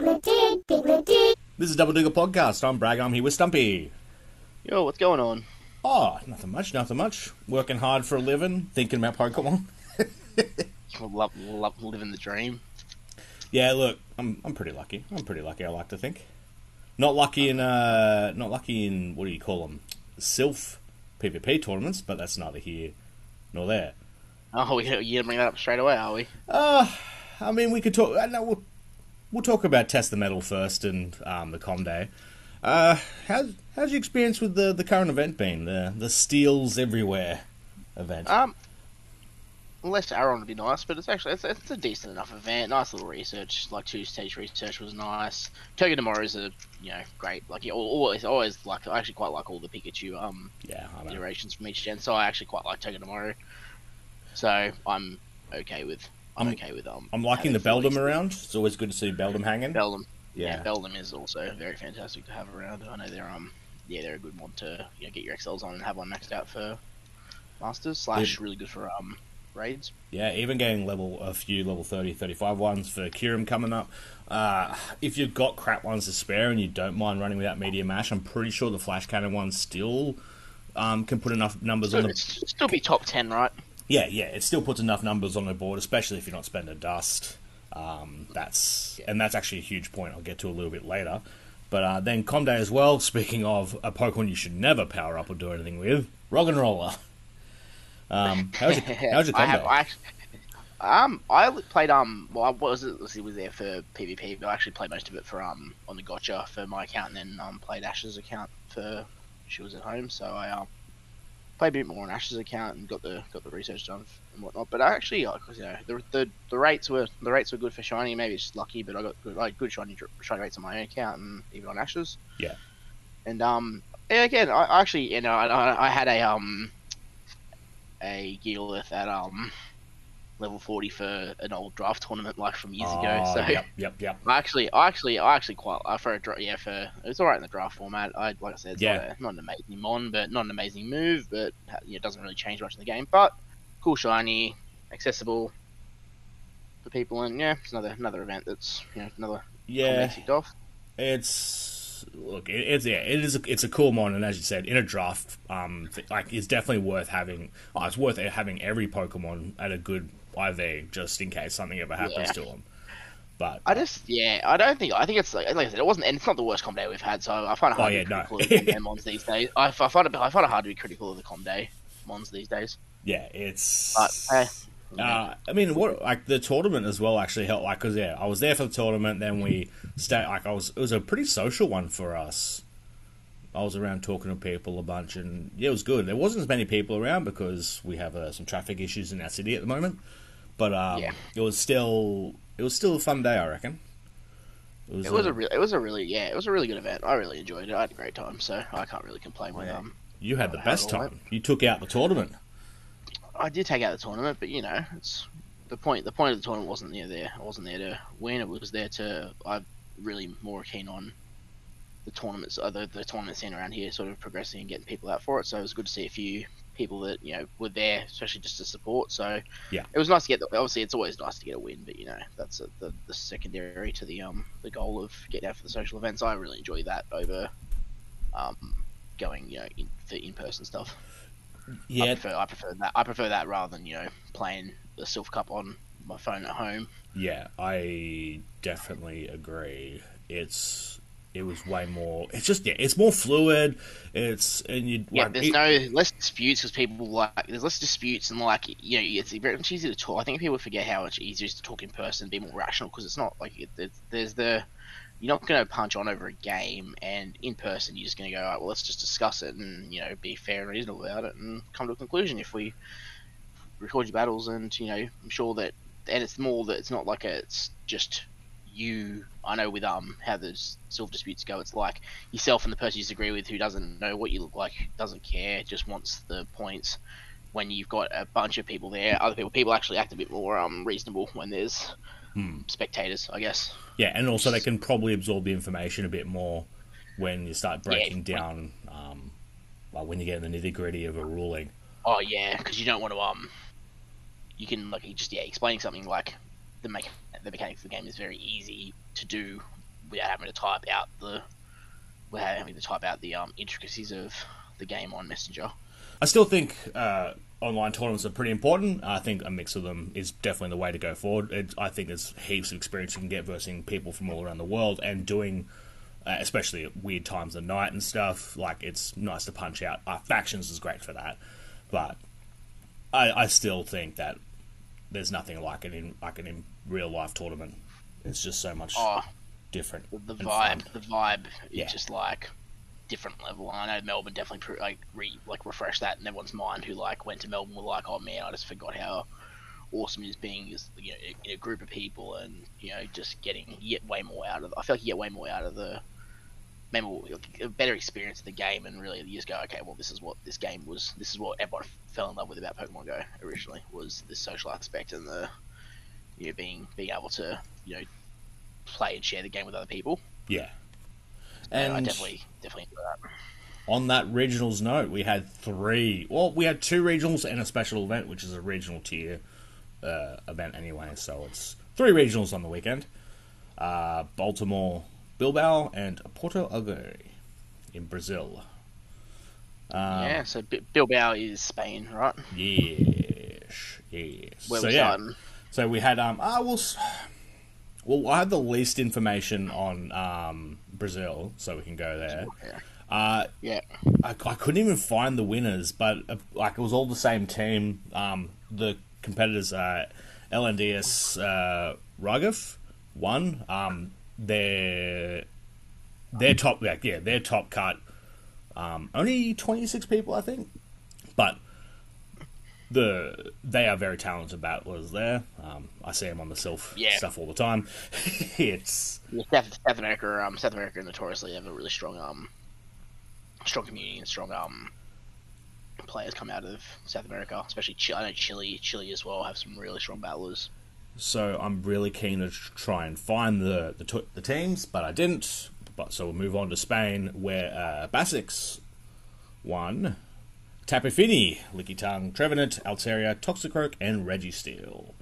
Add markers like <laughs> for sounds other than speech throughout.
Piglet dig, piglet dig. This is Double Digger Podcast. I'm Bragg. I'm here with Stumpy. Yo, what's going on? Oh, nothing much, nothing much. Working hard for a living, thinking about Pokemon. <laughs> Love, love living the dream. Yeah, look, I'm I'm pretty lucky. I'm pretty lucky. I like to think. Not lucky in uh, not lucky in what do you call them? Silph PvP tournaments, but that's neither here nor there. Oh, <laughs> we, you gonna bring that up straight away, are we? Uh, I mean, we could talk. Uh, no, we'll, we'll talk about test the metal first and um, the com day. Uh, how's how's your experience with the the current event been? The the steels everywhere event. Um, less Aron would be nice, but it's actually it's, it's a decent enough event. Nice little research, like two stage research was nice. Togedemaru is a you know great. Like you always always like I actually quite like all the Pikachu um yeah, iterations from each gen, so I actually quite like Togedemaru. So I'm okay with I'm, okay with um. I'm liking the Beldum around. It's always good to see Beldum hanging. Beldum. Yeah. Yeah, Beldum is also very fantastic to have around. I know they're um yeah they're a good one to you know, get your XLs on and have one maxed out for masters slash really good for um raids. Yeah, even getting level a few level 30, 35 ones for Kyurem coming up. Uh, if you've got crap ones to spare and you don't mind running without Meteor Mash, I'm pretty sure the flash cannon ones still um, can put enough numbers on So the still be top ten, right? Yeah, yeah, it still puts enough numbers on the board, especially if you're not spending dust. Um, that's and that's actually a huge point. I'll get to a little bit later. But uh, then Comday as well. Speaking of a Pokemon you should never power up or do anything with, Roggenrola. Um, how's your, <laughs> how's your I have I actually, um I played um well I was it was there for PvP, but I actually played most of it for um on the Gotcha for my account, and then um played Ash's account for she was at home, so I um played a bit more on Ash's account and got the got the research done and whatnot. But I actually, 'cause, you know, the, the the rates were the rates were good for shiny. Maybe it's just lucky, but I got good like good shiny shiny rates on my own account and even on Ash's. Yeah. And um, yeah, again, I I actually, you know, I, I I had a um a Gigalith at um level forty for an old draft tournament like from years ago. Oh, So yep, yep, yep. <laughs> I actually, I actually, I actually quite uh, for a dra- yeah for it's all right in the draft format. I like I said, it's Yeah. not, a, not an amazing mon, but not an amazing move, but yeah, it doesn't really change much in the game. But cool, shiny, accessible for people, and yeah, it's another another event that's you know another Yeah, yeah. kicked off. it's look, it's yeah, it is. A, it's a cool mon, and as you said, in a draft, um, like it's definitely worth having. Oh, it's worth having every Pokemon at a good IV just in case something ever happens Yeah. to them. But I just yeah, I don't think I think it's like, like I said, it wasn't, and it's not the worst com day we've had. So I find it Oh, hard yeah, to be no. critical of the com day <laughs> mons these days. I, I find it I find it hard to be critical of the com day mons these days. yeah, it's. But hey, Uh, I mean, what like the tournament as well actually helped. Like, cause yeah, I was there for the tournament. Then we stayed. Like, I was. It was a pretty social one for us. I was around talking to people a bunch, and yeah, it was good. There wasn't as many people around because we have uh, some traffic issues in our city at the moment. But um, Yeah. it was still it was still a fun day, I reckon. It was a real, it was a really, yeah, it was a really good event. I really enjoyed it. I had a great time, so I can't really complain Yeah. um. you had the best it time. You took out the tournament. I did take out the tournament, but you know, it's the point. The point of the tournament wasn't there. There, I wasn't there to win. It was there to. I'm really more keen on the tournaments, uh, the the tournament scene around here, sort of progressing and getting people out for it. So it was good to see a few people that you know were there, especially just to support. So Yeah. it was nice to get. The, obviously, it's always nice to get a win, but you know, that's a, the the secondary to the um the goal of getting out for the social events. I really enjoy that over um going you know in, for in person stuff. I Yeah, prefer, I prefer that. I prefer that rather than you know playing the Silph Cup on my phone at home. Yeah, I definitely agree. It's it was way more. It's just yeah, it's more fluid. It's and you Yeah, like, there's it- no less disputes because people like there's less disputes and like you know it's very much easier to talk. I think people forget how much easier it is to talk in person, be more rational because it's not like it, it's, there's the you're not going to punch on over a game, and in person you're just going to go, all right, well, let's just discuss it and you know be fair and reasonable about it and come to a conclusion. If we record your battles, and you know, I'm sure that, and it's more that it's not like a, it's just you. I know with um how the silver disputes go, it's like yourself and the person you disagree with who doesn't know what you look like, doesn't care, just wants the points. When you've got a bunch of people there, other people people actually act a bit more um reasonable when there's Hmm. spectators, I guess. Yeah, and also they can probably absorb the information a bit more when you start breaking down, um, like when you get in the nitty gritty of a ruling. Oh yeah, because you don't want to um, you can like just yeah explaining something like the me- the mechanics of the game is very easy to do without having to type out the without having to type out the um, intricacies of the game on Messenger. I still think uh, online tournaments are pretty important. I think a mix of them is definitely the way to go forward. It, I think there's heaps of experience you can get versing people from all around the world and doing, uh, especially at weird times of night and stuff. Like it's nice to punch out. Uh, factions is great for that, but I, I still think that there's nothing like it in like an in real life tournament. It's just so much Oh, different. the vibe, the vibe Yeah. is just like different level. I know Melbourne definitely pre- like re like refreshed that in everyone's mind who like went to Melbourne were like, oh man, I just forgot how awesome it is being as you know in a group of people and you know just getting yet way more out of. I feel like you get way more out of the memorable, a better experience of the game, and really you just go, okay, well this is what this game was. This is what everyone fell in love with about Pokemon Go originally was the social aspect and the you know being being able to you know play and share the game with other people. Yeah. And I definitely definitely enjoy that. on that regionals note, we had three. Well, we had two regionals and a special event, which is a regional tier uh, event anyway. So it's three regionals on the weekend: uh, Baltimore, Bilbao, and Porto Alegre in Brazil. Um, yeah, so B- Bilbao is Spain, right? Yes, yes. Where so yeah, starting. So we had um. I will. Well, I had the least information on um, Brazil, so we can go there. Yeah. Uh, yeah. I, I couldn't even find the winners, but uh, like it was all the same team. Um, the competitors, uh, LNDS uh, won. Um, their their top, like, yeah, their top cut. Um, only twenty six people, I think, but the they are very talented battlers there. Um, I see them on the self Yeah. stuff all the time. <laughs> it's Yeah, South, South America, um, South America notoriously have a really strong, um, strong community and strong, um, players come out of South America, especially Chile. I know Chile, Chile as well have some really strong battlers. So I'm really keen to try and find the the, t- the teams, but I didn't. But so we'll move on to Spain, where uh, Basics won. Tapu Fini, Lickitung, Trevenant, Altaria, Toxicroak, and Registeel.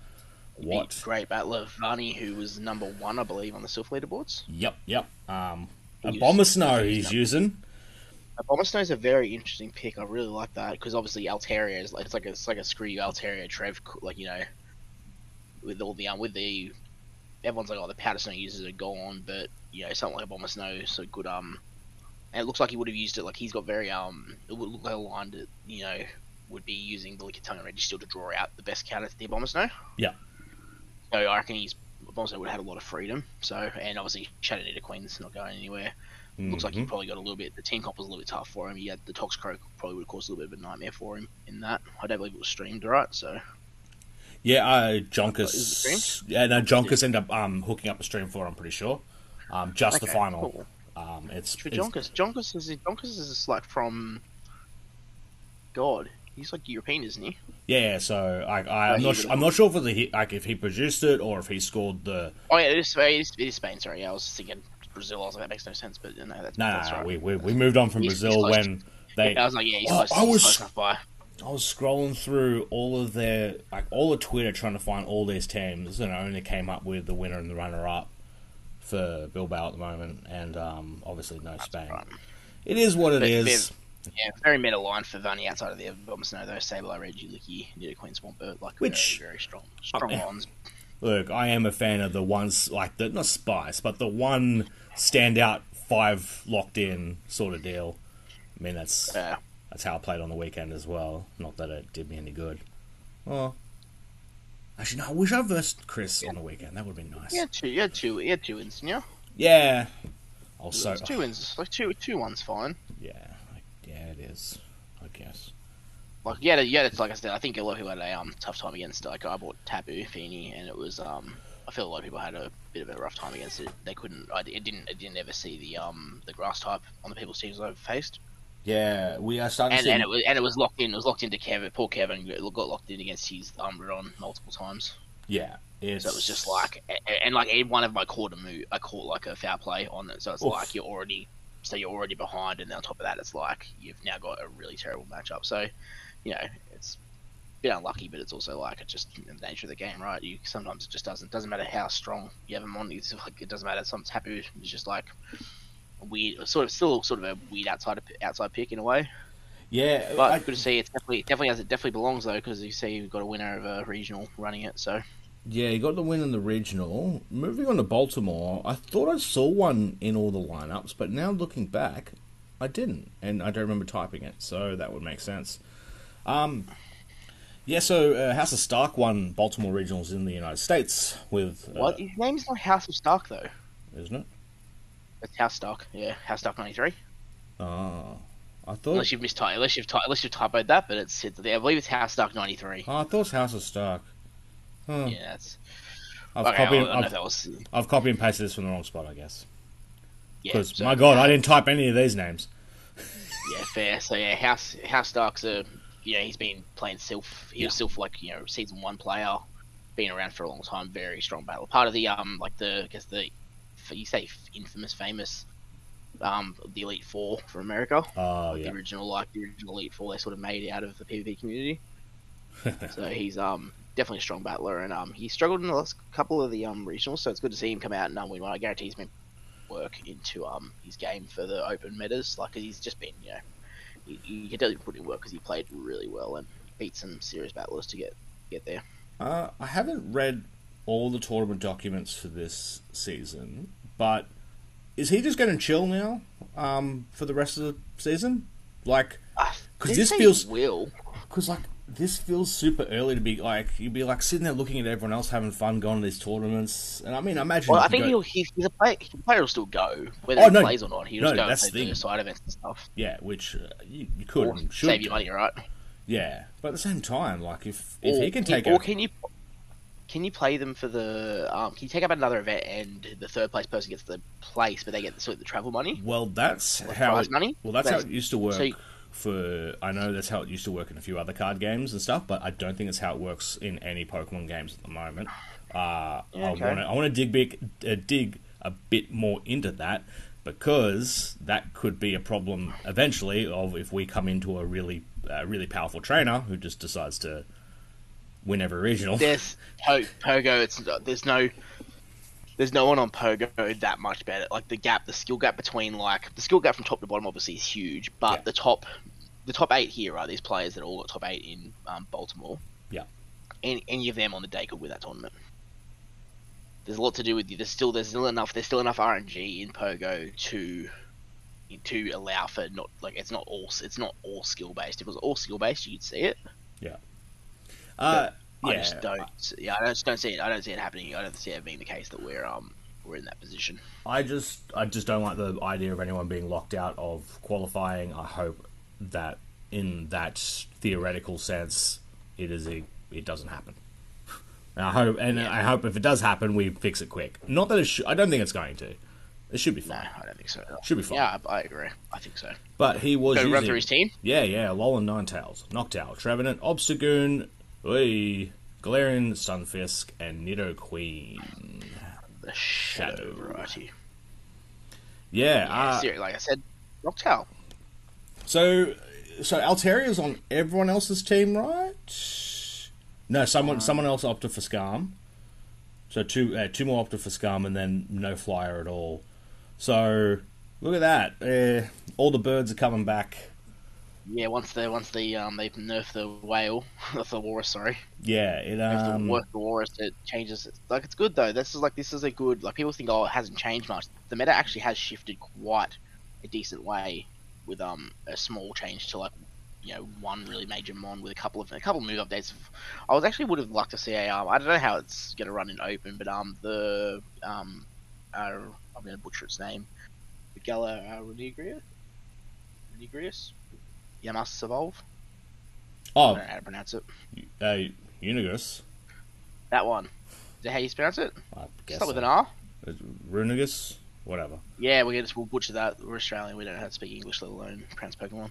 What? Beat Great battler Vani, who was number one, I believe, on the Silph leaderboards. Yep, yep. Um, He's- Abomasnow he's he's using. Abomasnow's a very interesting pick. I really like that because obviously Altaria is like it's like a, it's like a screw you Altaria Trev like you know with all the um with the everyone's like oh the powder snow users are gone but you know something like a Abomasnow so good um and it looks like he would have used it like he's got very um it would look like a line that you know would be using the Lickitung and Registeel to draw out the best counter to the Abomasnow. Yeah. So I reckon he's Abomasnow would have had a lot of freedom. So and obviously Nidoqueen's not going anywhere. Looks like he Mhm. probably got a little bit. The team comp was a little bit tough for him. He had the Toxicroak probably would have caused a little bit of a nightmare for him in that. I don't believe it was streamed, right? So Yeah, uh, is it Jonkus. Yeah, no, Jonkus ended up um, hooking up a stream for. it, I'm pretty sure. Um, just the final. cool. Um, it's, for it's Jonkus, Jonkus is Jonkus is just like from God. He's like European, isn't he? Yeah, so I, I, Oh, I'm he not. I'm not sure if he, like if he produced it or if he scored the. Oh yeah, it is, it is, it is Spain. Sorry, yeah, I was thinking Brazil. I was like, that makes no sense, but no, that's, No, that's no, right. we, we we moved on from He's- he's Brazil close. when they. I was like, yeah, he's Oh, close, I he's was- close by. I was scrolling through all of their like all of Twitter trying to find all these teams, and I only came up with the winner and the runner up for Bilbao at the moment, and um, obviously no Spain. right. It is what it But- is. Yeah, very middle line for Vani outside of the Abomasnow though. Sableye, Reggie, Licky, Nidoqueen, Swampert, like Which- very, very strong, strong yeah. lines. Look, I am a fan of the ones like the not spice, but the one standout five locked in sort of deal. I mean that's Uh, that's how I played on the weekend as well. Not that it did me any good. Well, actually, no. I wish I versed Chris on the weekend. That would have been nice. yeah, two, yeah, two, yeah, two wins, yeah. Yeah. Also, It's two wins, like two, two ones, fine. yeah, like, yeah, it is. I guess. Like yeah, yeah, it's like I said. I think a lot of people had a um, tough time against. Like I bought Tapu Fini, and it was um. I feel a lot of people had a bit of a rough time against it. They couldn't. I it didn't. It didn't ever see the um the grass type on the people's teams I've faced. Yeah, we are starting And, to see. and it was and it was locked in. It was locked into Kevin. Poor Kevin got locked in against his Umbreon multiple times. yeah, it's, So it was just like, and, like one of them I caught a move. I caught like a foul play on it. So it's Oof. like you're already. So you're already behind, and on top of that, it's like you've now got a really terrible matchup. So, you know, it's bit unlucky, but it's also like it's just the nature of the game, right? You sometimes it just doesn't doesn't matter how strong you have him on. It's like it doesn't matter. Sometimes happy. It's just like weird, sort of still sort of a weird outside outside pick in a way. Yeah, But I- good to see. It's definitely definitely has it definitely belongs though because you see you've got a winner of a regional running it. So Yeah, he got the win in the regional. Moving on to Baltimore, I thought I saw one in all the lineups, but now looking back, I didn't, and I don't remember typing it, so that would make sense. Um, yeah, so uh, House of Stark won Baltimore regionals in the United States with uh, what his name's not House of Stark though. isn't it? It's House Stark. Yeah, House Stark ninety three. Oh, I thought Unless you've mistyped, unless you've ty- unless you've typoed that, but it's, it's I believe it's House Stark ninety three. oh, I thought it was House of Stark. Huh. Yeah, that's. I've Okay, copied, I don't know if I've, was. I've copied and pasted this from the wrong spot, I guess. Yeah, Because so- my God, I didn't type any of these names. <laughs> Yeah, fair. So yeah, House House Stark's a you know he's been playing Silph. He was Silph like you know season one player, been around for a long time. Very strong battle. Part of the um like the I guess the you say infamous famous um the Elite Four for America. Oh The yeah, original like the original Elite Four they sort of made out of the PvP community. <laughs> so he's um definitely a strong battler and um he struggled in the last couple of the um regionals. So it's good to see him come out and um, win one. I guarantee he's been work into um his game for the open metas. Like 'cause he's just been you know he, he can definitely put in work because he played really well and beat some serious battlers to get get there. Uh, I haven't read all the tournament documents for this season, but is he just going to chill now um, for the rest of the season? Like, because this feels- will. because like this feels super early to be like you'd be like sitting there looking at everyone else having fun going to these tournaments, and I mean, I imagine. Well, I think go- he'll, he's, he's a player. The player will still go whether Oh, he plays or not. He'll No, just go and that's play the side events and stuff. yeah, which uh, you, you could Or and should save do. your money, right? Yeah, but at the same time, like if if or, he can take it. or a, can you can you play them for the um, can you take up another event and the third place person gets the place but they get the, sort of the travel money well, that's Like how it, money? well that's how it used to work so you- for I know that's how it used to work in a few other card games and stuff, but I don't think it's how it works in any Pokemon games at the moment. Uh, Yeah, okay. want to I want to dig big, uh, dig a bit more into that because that could be a problem eventually of if we come into a really uh, really powerful trainer who just decides to win original. there's po- Pogo it's there's no there's no one on Pogo that much better. Like the gap the skill gap between like the skill gap from top to bottom obviously is huge but Yeah. the top the top eight here are these players that all got top eight in um, Baltimore. Yeah. and any of them on the day could win that tournament. There's a lot to do with you. There's still there's still enough there's still enough RNG in Pogo to to allow for not like it's not all it's not all skill based if it was all skill based you'd see it Uh, I yeah, just don't. Yeah, I just don't see it. I don't see it happening. I don't see it being the case that we're um we're in that position. I just I just don't like the idea of anyone being locked out of qualifying. I hope that in that theoretical sense, it is a it doesn't happen. And I hope and I hope if it does happen, we fix it quick. Not that it should. I don't think it's going to. It should be fine. No. I don't think so. Should be fine. Yeah, I, I agree. I think so. But he was Go run using through his team. yeah yeah Alolan Ninetales, Noctowl, Trevenant, Obstagoon, Ui, Galarian, Stunfisk, and Nidoqueen. The shadow Shadow. variety. Yeah, Yeah, uh, seriously, like I said, Noctowl. So, so Altaria's on everyone else's team, right? No, someone someone else opted for Scarm. So two uh, two more opted for Scarm, and then no flyer at all. So look at that. Uh, all the birds are coming back. Yeah, once the once the um they nerf the whale, <laughs> the walrus. Sorry, Yeah, it they um, work the walrus. It changes. Like it's good though. This is like this is a good. Like people think, oh, it hasn't changed much. The meta actually has shifted quite a decent way with um a small change to like you know one really major mon with a couple of a couple of move updates. I was actually would have liked to see a um I don't know how it's gonna run in open, but um the um uh, I'm gonna butcher its name, the Gala uh, Renegria, Renegrius, Yamask Evolve. Oh, I don't know how to pronounce it. uh, Unigus. That one. Is that how you pronounce it? I guess Start with an R. Runigus, whatever. Yeah, we're gonna we'll butcher that. We're Australian. We don't know how to speak English, let alone pronounce Pokemon.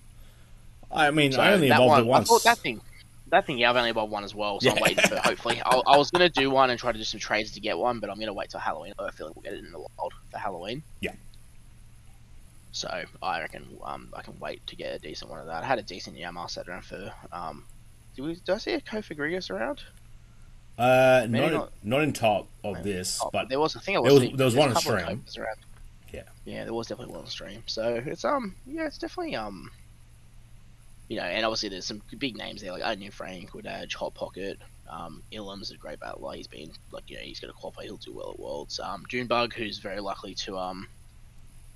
I mean, So I only evolved one, it once. I thought that thing, that thing. Yeah, I've only evolved one as well. So I'm waiting for. Hopefully, <laughs> I, I was gonna do one and try to do some trades to get one, but I'm gonna wait till Halloween. I feel like we'll get it in the wild for Halloween. Yeah. So I reckon um, I can wait to get a decent one of that. I had a decent Yamaha set around for um, did, we, did I see a Cofagrigus around? Uh, not, not- not in top of this, Oh, but there was. I think I there was. was- there was one on stream. Yeah. Yeah, there was definitely one on stream. So it's um, yeah, it's definitely um, you know, and obviously there's some big names there like I knew Frank, Woodage, Hot Pocket. Um, Ilham's a great battler. He's been like you know he's going to qualify. He'll do well at Worlds. Um, Junebug, who's very likely to um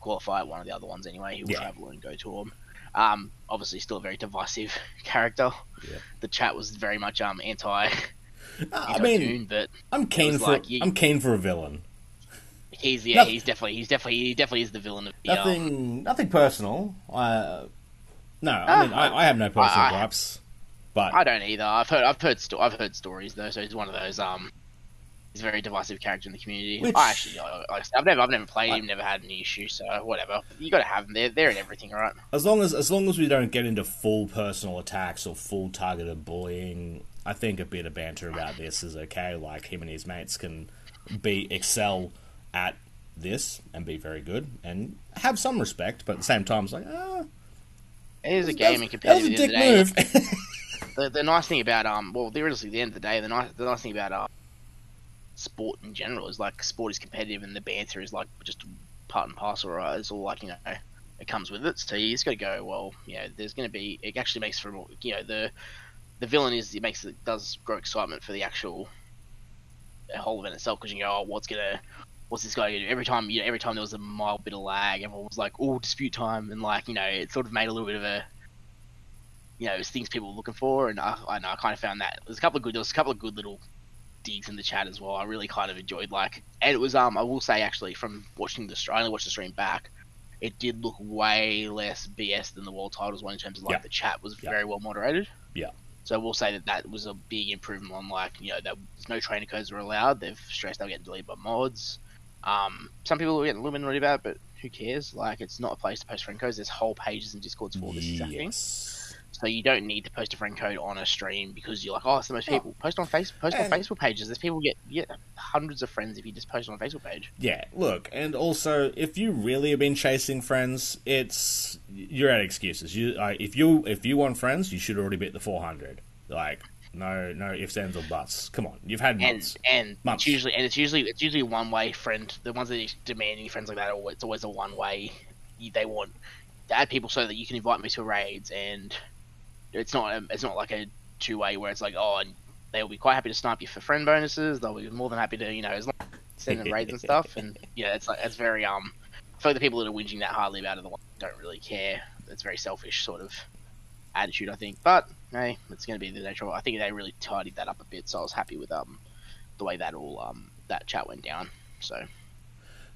qualify at one of the other ones anyway. He will Yeah. travel and go to them. Um, obviously still a very divisive <laughs> character. Yeah. The chat was very much um anti. I mean, Dune, but I'm keen for like, you- I'm keen for a villain. he's yeah, he's definitely he's definitely he definitely is the villain of the um, Nothing, nothing personal. Uh, no, I Ah, mean, I, I have no personal gripes, but I don't either. I've heard I've heard sto- I've heard stories though, so he's one of those um. He's a very divisive character in the community. Which- I actually, I, I- I've never, I've never played him, never had any issue, so whatever. You got to have them. They're, they're in everything, right? as long as as long as we don't get into full personal attacks or full targeted bullying, I think a bit of banter about this is okay. Like him and his mates can be excel at this and be very good and have some respect, but at the same time, it's like, ah, It is a game and that was competitive. a the dick the move. <laughs> the, the nice thing about um well seriously at the end of the day the nice the nice thing about um sport in general is like sport is competitive and the banter is like just part and parcel right it's all like you know it comes with it. So you just got to go well you know there's going to be it actually makes for you know the the villain is it makes it does grow excitement for the actual whole event itself because you go oh what's gonna what's this guy gonna do? Every time you know every time there was a mild bit of lag everyone was like oh dispute time and like you know it sort of made a little bit of a you know, it's things people were looking for, and I, I know I kind of found that there's a couple of good, there was a couple of good little digs in the chat as well. I really kind of enjoyed like, and it was um, I will say actually from watching the stream, I only watched the stream back, it did look way less BS than the world titles one in terms of like Yeah. the chat was Yeah. very well moderated. Yeah. So we'll say that that was a big improvement on like you know that there's no trainer codes were allowed. They've stressed they're getting deleted by mods. Um, some people are getting a little bit annoyed about it, but who cares? Like it's not a place to post friend codes. There's whole pages and discords for this exact thing. So you don't need to post a friend code on a stream because you're like, oh, it's the most Oh. people. Post on face, post on Facebook pages. There's people get get hundreds of friends if you just post on a Facebook page. Yeah, look, and also if you really have been chasing friends, it's you're out of excuses. You uh, if you if you want friends, you should already be at the 400. Like no no ifs ands or buts. Come on, you've had months. and Months. it's usually and it's usually it's usually one way friend. The ones that are demanding friends like that, it's always a one way. They want to add people so that you can invite me to raids, and it's not a, it's not like a two way where it's like oh, and they'll be quite happy to snipe you for friend bonuses. They'll be more than happy to you know as long as send them raids and <laughs> stuff. And yeah, it's like it's very um. I feel like the people that are whinging that hardly about it the ones don't really care. It's very selfish sort of attitude, I think. But hey, it's going to be the nature. of. I think they really tidied that up a bit, so I was happy with um the way that all um that chat went down. So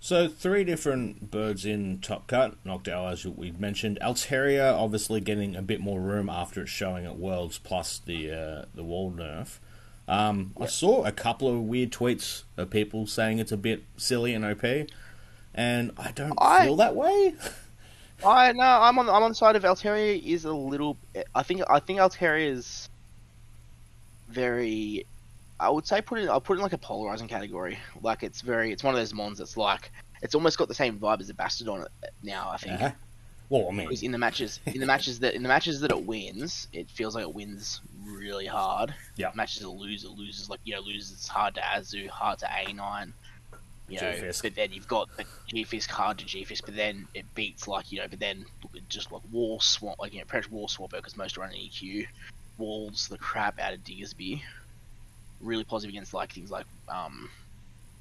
So three different birds in Top Cut, knocked out as we mentioned. Altaria obviously getting a bit more room after it's showing at Worlds plus the uh, the wall nerf. Um, I saw a couple of weird tweets of people saying it's a bit silly and OP, and I don't I- feel that way. <laughs> I no, I'm on I'm on the side of Altaria is a little. I think I think Altaria is very. I would say put it. I'll put it in like a polarizing category. Like it's very. It's one of those mons that's like. It's almost got the same vibe as a Bastiodon now. I think. Uh-huh. Well, I mean, in the matches, in the matches that in the matches that it wins, it feels like it wins really hard. Yeah. Matches it lose, it loses like you know loses hard to Azu, hard to A nine. You know, G-Fisk. but then you've got the G-Fisk hard to G-Fisk, but then it beats like you know, but then just like Wall Swamp, like you know, pretty much Wall Swamper because most are on EQ, walls the crap out of Diggersby. Really positive against like things like um,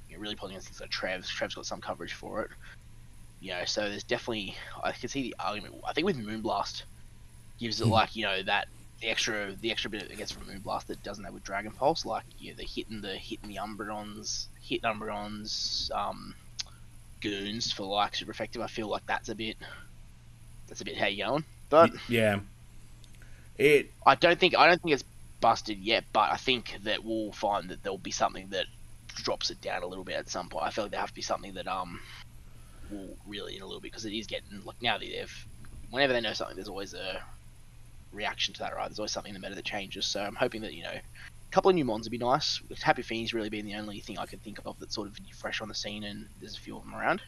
you know, really positive against things like Trev's. Trev's got some coverage for it. You know, so there's definitely I can see the argument. I think with Moonblast gives it like you know that the extra the extra bit it gets from Moonblast that doesn't have with Dragon Pulse, like you know, the hitting the hitting the Umbreons, hit Umbreons, um, goons for like super effective. I feel like that's a bit that's a bit how you going. But yeah, it I don't think I don't think it's busted yet. But I think that we'll find that there'll be something that drops it down a little bit at some point. I feel like there have to be something that um will really in a little bit because it is getting like now that they've whenever they know something, there's always a reaction to that, right? There's always something in the meta that changes. So I'm hoping that you know a couple of new mons would be nice. Happy Fiends really being the only thing I can think of that's sort of fresh on the scene, and there's a few of them around.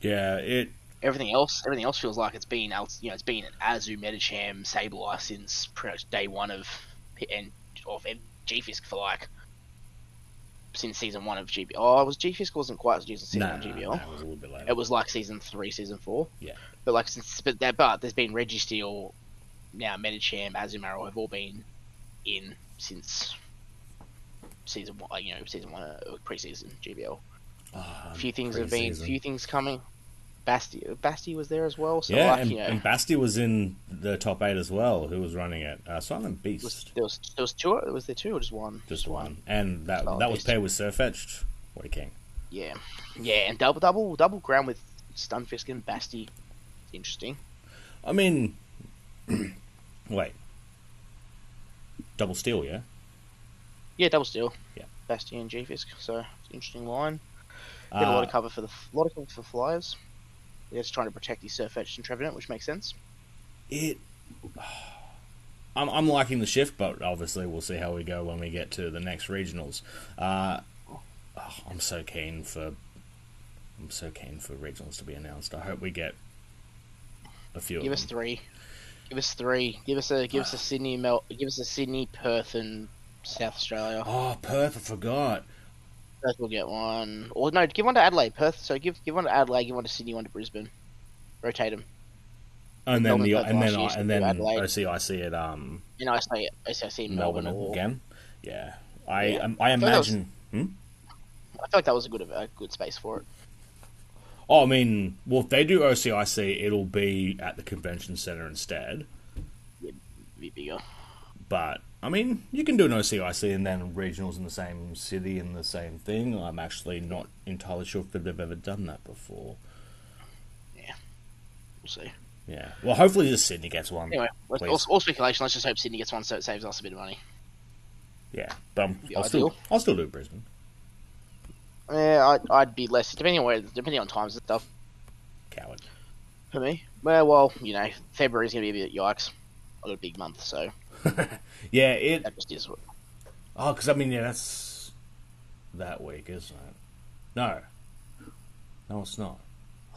yeah it Everything else, everything else feels like it's been, you know, it's been an Azu, Medicham, Sableye since pretty much day one of, and of G Fisk for like since season one of GBL. Oh, it was G Fisk wasn't quite as used as season one no, GBL. it was a little bit later. It was like season three, season four. Yeah. But like since but that but there's been Registeel, now Medicham, Azumarill have all been in since season one. You know, season one, uh, preseason GBL. Ah, A few things have been, few things coming. Basti, Basti was there as well. So yeah, like, and, you know, and Basti was in the top eight as well. Who was running it? Uh, Silent Beast, was, there was there was two. Was there two or just one? just one, and that Silent that was Beast. paired with Sirfetch'd. What a king! Yeah, yeah, and double double double ground with Stunfisk and Basti. Interesting. I mean, <clears throat> wait, double steel, yeah. Yeah, double steel. Yeah. Basti and G-Fisk. So interesting line. Get a lot of Uh, cover for the lot of cover for flyers. Just trying to protect his Sirfetch'd and Trevenant, which makes sense. it. <sighs> I'm, I'm liking the shift, but obviously we'll see how we go when we get to the next regionals. Uh, oh, I'm so keen for. I'm so keen for regionals to be announced. I hope we get a few. Give of us them. three. Give us three. Give us a give us a Sydney Mel. Give us a Sydney, Perth, and South Australia. Oh, Perth! I forgot. Perth will get one. Or no, give one to Adelaide. Perth. So give give one to Adelaide. Give one to Sydney. One to Brisbane. Rotate them. And then the and then played last year, and then Adelaide. OCIC at um And I say I see Melbourne, Melbourne again. Yeah, I Yeah. um, I was- imagine. Hmm? I feel like that was a good a good space for it. Oh, I mean, well, if they do OCIC, it'll be at the convention center instead. Be bigger. But I mean, you can do an OCIC and then regionals in the same city and the same thing. I'm actually not entirely sure if they've ever done that before. Yeah, we'll see. Yeah. Well, hopefully, just Sydney gets one. Anyway, all, all speculation. Let's just hope Sydney gets one, so it saves us a bit of money. Yeah, but um, I'll still. I'll still do Brisbane. Yeah, I'd, I'd be less depending on where, depending on times and stuff. Coward. For me, well, well, you know, February's gonna be a bit yikes. I got a big month, so <laughs> Yeah. It. that just is. What, Oh, because I mean, yeah, that's that week, isn't it? No. No, it's not.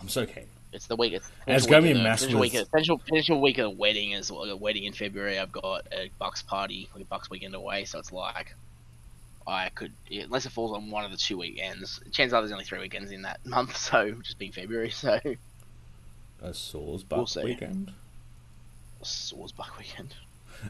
I'm so keen. it's the week. It's, it's gonna be a the- with- week. Of, potential, potential week of a wedding as well. A wedding in February. I've got a Bucks party, like a Bucks weekend away. So it's like I could, unless it falls on one of the two weekends. Chances are there's only three weekends in that <laughs> month, so just being February. So A We'll Buck see. weekend. Swords Buck weekend.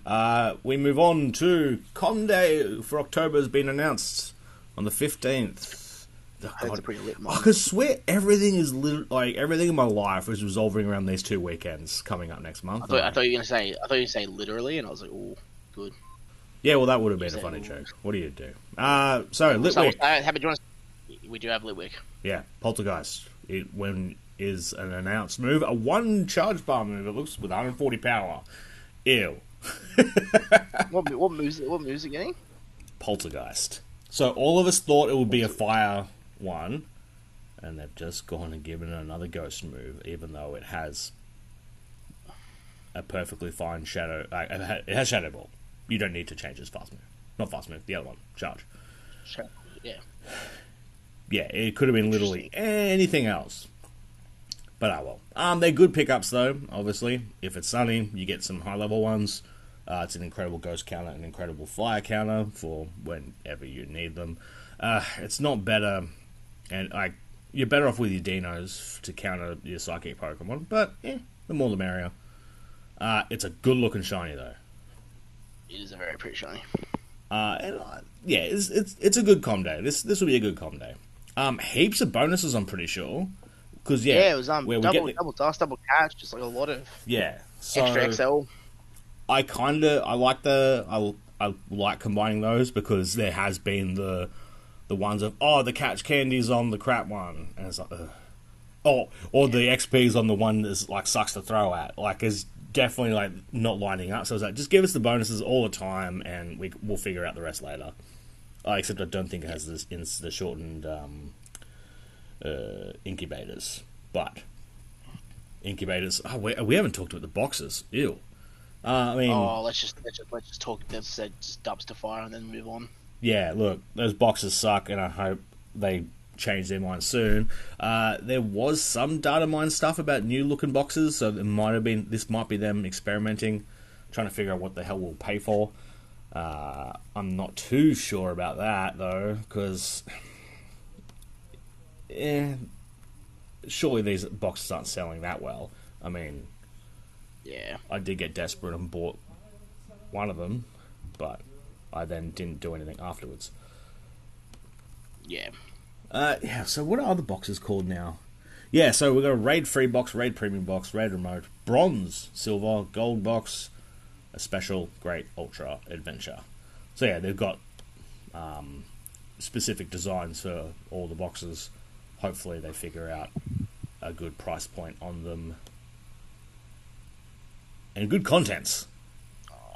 Uh, we move on to Conde for October has been announced on the 15th. Oh, That's a God. pretty lit I could swear everything is lit- like everything in my life is revolving around these two weekends coming up next month. I thought, I thought you were gonna say. I thought you were say literally, and I was like, oh, good. yeah, well, that would have been a funny rules. joke. What do you do? Uh, so So, Litwick, uh, you want to? We do have Litwick. yeah, Poltergeist. It when is an announced move, a one charge bar move. It looks with 140 power. Ew. <laughs> What what moves? What moves it getting? Poltergeist. So all of us thought it would be a fire one, and they've just gone and given it another ghost move, even though it has a perfectly fine shadow. Uh, it it has shadow ball. You don't need to change its fast move. Not fast move. The other one, charge. Sure. Yeah. <sighs> Yeah, it could have been literally anything else. But ah well. Um, they're good pickups though. Obviously, if it's sunny, you get some high level ones. Uh, it's an incredible ghost counter, an incredible fire counter for whenever you need them. Uh, it's not better, and like you're better off with your dinos to counter your psychic Pokemon. But yeah, the more the merrier. Uh, it's a good looking shiny though. It is a very pretty shiny. Uh, and, uh, yeah, it's, it's it's a good com day. This this will be a good com day. Um, heaps of bonuses, I'm pretty sure. Because yeah, Yeah, it was um where double the- double dust, double catch, just like a lot of yeah. So extra XL. I kind of I like the I, I like combining those because there has been the the ones of oh the catch candies on the crap one and it's like ugh. oh or the XP's on the one that's like sucks to throw at like is definitely like not lining up. So it's like just give us the bonuses all the time and we we'll figure out the rest later. Uh, except I don't think it has this in the shortened um, uh, incubators, but incubators. Oh, we, we haven't talked about the boxes. Ew. Uh, I mean, Oh, let's just let's just let's just talk. Let's uh, just dubs to fire and then move on. yeah. Look, those boxes suck, and I hope they change their mind soon. Uh, there was some data mine stuff about new looking boxes, so it might have been this might be them experimenting, trying to figure out what the hell we'll pay for. Uh, I'm not too sure about that though, because eh, surely these boxes aren't selling that well. I mean, Yeah. I did get desperate and bought one of them, but I then didn't do anything afterwards. Yeah. Uh, yeah. So what are other boxes called now? Yeah. So we've got a raid free box, raid premium box, raid remote, bronze, silver, gold box, a special, great, ultra adventure. So yeah, they've got um, specific designs for all the boxes. Hopefully, they figure out a good price point on them and good contents.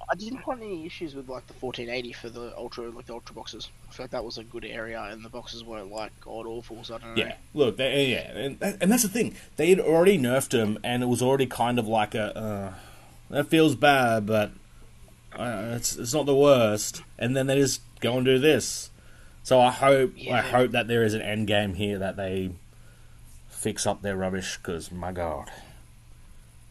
I didn't find any issues with like the 1480 for the ultra, like the ultra boxes. I feel like that was a good area, and the boxes weren't like god awful. So I don't know. Yeah, look, they, yeah, and, and that's the thing. They had already nerfed them, and it was already kind of like a uh, that feels bad, but uh, it's it's not the worst. And then they just go and do this. So I hope I hope that there is an end game here that they fix up their rubbish. Because my god,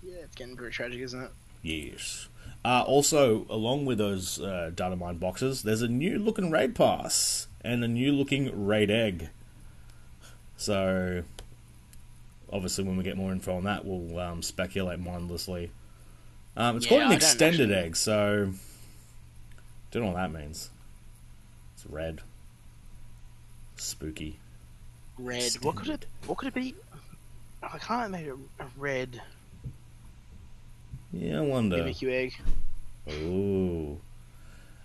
Yeah, it's getting pretty tragic, isn't it? yes. Uh, also, along with those uh, data mine boxes, there's a new looking raid pass and a new looking raid egg. So, obviously, when we get more info on that, we'll um, speculate mindlessly. Um, it's Yeah, called an I extended actually- egg, so don't know what that means. It's red, spooky. Red. What could it? What could it be? I can't make a, a red Yeah, I wonder. BBQ egg. Ooh.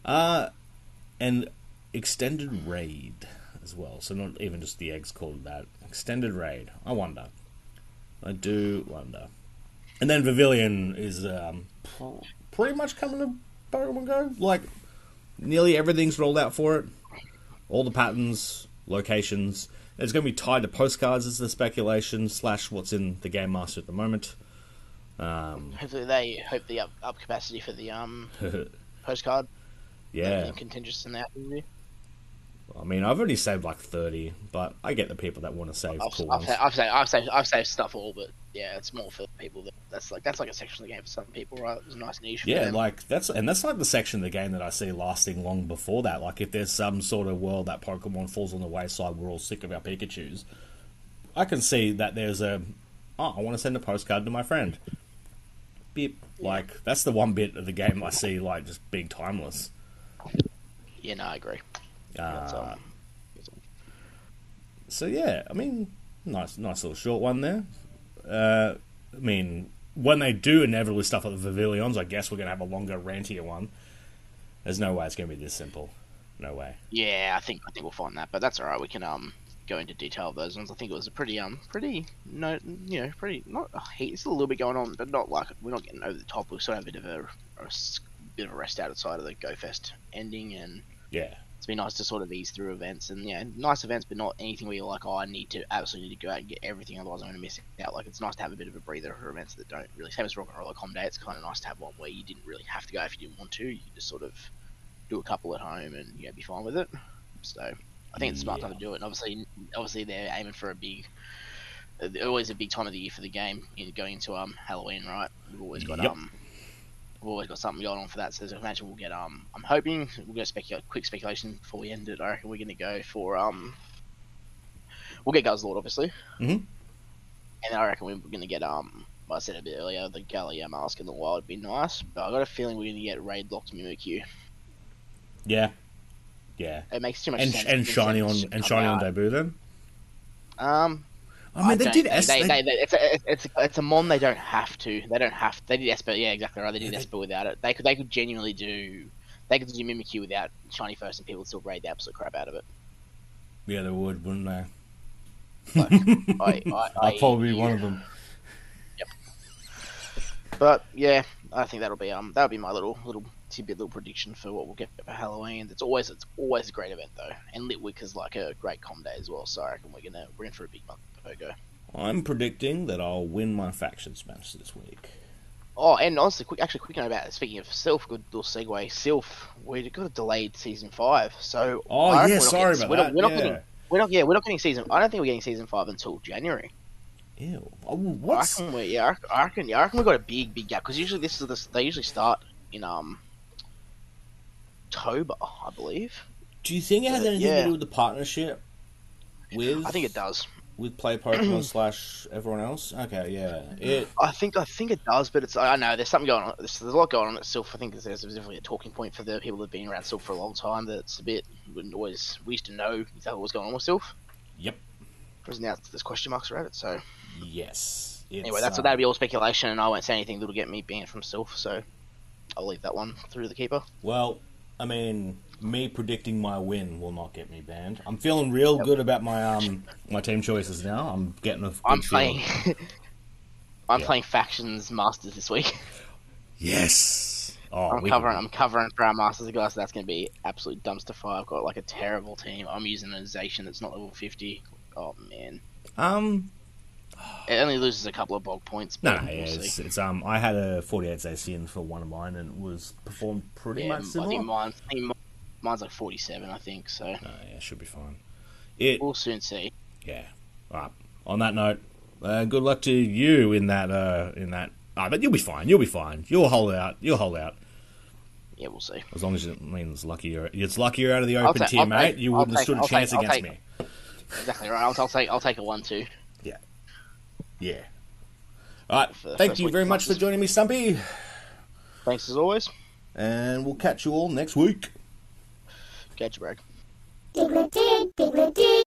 Uh, and extended raid as well. So not even just the eggs called that. Extended raid. I wonder. I do wonder. And then Vivillon is um, pretty much coming to Pokemon Go. Like, nearly everything's rolled out for it. All the patterns, locations. It's going to be tied to postcards as the speculation slash what's in the Game Master at the moment. Um, Hopefully they hope the up, up capacity for the um <laughs> postcard. yeah. And contingent in that. movie. I mean, I've already saved like 30, but I get the people that want to save I've, cool I've, saved, I've, saved, I've saved I've saved stuff all, but yeah, it's more for people that that's like that's like a section of the game for some people, right? It's a nice niche. For Yeah, like that's and that's like the section of the game that I see lasting long before that. Like if there's some sort of world that Pokemon falls on the wayside, we're all sick of our Pikachu's. I can see that there's a oh, I want to send a postcard to my friend. Beep. Like that's the one bit of the game I see like just being timeless. yeah, no, I agree. That's, Uh, um, so yeah, I mean, nice, nice little short one there. Uh, I mean, when they do inevitably stuff like the Vivillons, I guess we're gonna have a longer, rantier one. There's no way it's gonna be this simple. No way. Yeah, I think I think we'll find that, but that's all right. We can um go into detail of those ones. I think it was a pretty um pretty no you know pretty not uh, heat. It's a little bit going on, but not like we're not getting over the top. We still have a bit of a bit of a rest outside of the Go Fest ending, and Yeah, it's been nice to sort of ease through events and yeah, nice events, but not anything where you're like, oh, I need to absolutely need to go out and get everything, otherwise I'm going to miss out. Like it's nice to have a bit of a breather for events that don't really. Same as Roggenrola Com Day, it's kind of nice to have one where you didn't really have to go if you didn't want to. You just sort of do a couple at home and you know be fine with it. So I think it's a smart time to do it. And obviously, obviously they're aiming for a big. uh, Always a big time of the year for the game, you going into um Halloween, right? We've always got Yep. um we've always got something going on for that. So I imagine we'll get um. I'm hoping we'll go speculate quick speculation before we end it. I reckon we're gonna go for um. We'll get Guzzlord obviously. Mhm. And I reckon we're gonna get um. I said a bit earlier, the Gallia mask in the wild would be nice, but I got a feeling we're gonna get raid locked Mimikyu. yeah, yeah. It makes too much And sense. and shiny on and shiny on debut then. Um, I mean, they did. think- S- they, they- they, they, it's a it's a, it's a mon. They don't have to. They don't have. To. They did Esper. Yeah, exactly right. They did Yeah, they- Esper without it. They could they could genuinely do. They could do Mimikyu without shiny first, and people would still raid the absolute crap out of it. yeah, they would, wouldn't they? Like, <laughs> I, I, I, I'll probably be one of them. Yep. But yeah, I think that'll be um that'll be my little little tidbit little prediction for what we'll get for Halloween. It's always it's always a great event though, and Litwick is like a great com day as well. So I reckon we're gonna we're in for a big month of Pogo. I'm predicting that I'll win my faction smash this week. Oh, and honestly, quick actually quick note about it. Speaking of Silph, good little segue. Silph, we got a delayed season five, so Oh yeah, we're not sorry getting- about we're that. Not, we're not yeah. getting we're not yeah we're not getting season. I don't think we're getting season five until January. Ew. Oh, I what's reckon we yeah I reckon- yeah, I reckon we got a big big gap because usually this is the they usually start in um October, I believe. Do you think it has anything to do with the partnership with? I think it does. With Play Pokemon <clears throat> slash everyone else. Okay, yeah. It I think I think it does, but it's I know there's something going on. There's, there's a lot going on at Silph. I think there's, definitely a talking point for the people that've been around Silph for a long time. That's a bit wouldn't always we used to know exactly what was going on with Silph. Yep. Whereas now there's question marks around it. So yes. Anyway, that's um, that'd be all speculation, and I won't say anything that'll get me banned from Silph. So I'll leave that one through the keeper. Well, I mean, me predicting my win will not get me banned. I'm feeling real Yep. good about my um my team choices now. I'm getting a. Good I'm playing. <laughs> I'm Yeah. playing factions masters this week. Yes. Oh, I'm covering. can- I'm covering for our masters guys. So that's going to be absolute dumpster fire. I've got like a terrible team. I'm using an Zacian that's not level 50. Oh man, Um. it only loses a couple of bog points. No, But no, yeah, it's, it's um. I had a 48 Zacian for one of mine, and it was performed pretty Yeah, much I similar. think mine's, I think mine's like 47. I think so. No, yeah, should be fine. It We'll soon see. Yeah. All right. On that note, uh, good luck to you in that. Uh, in that. Ah, but you'll be fine. You'll be fine. You'll hold out. You'll hold out Yeah, we'll see. as long as it means lucky. You're, it's lucky you're out of the open ta- tier, I'll mate. take- you wouldn't have stood a I'll chance take- against take- me. <laughs> Exactly right. I'll, I'll take. I'll take a one-two. Yeah. Yeah. All right. Thank you very much for joining me, Stumpy, Thanks as always. and we'll catch you all next week. Dig.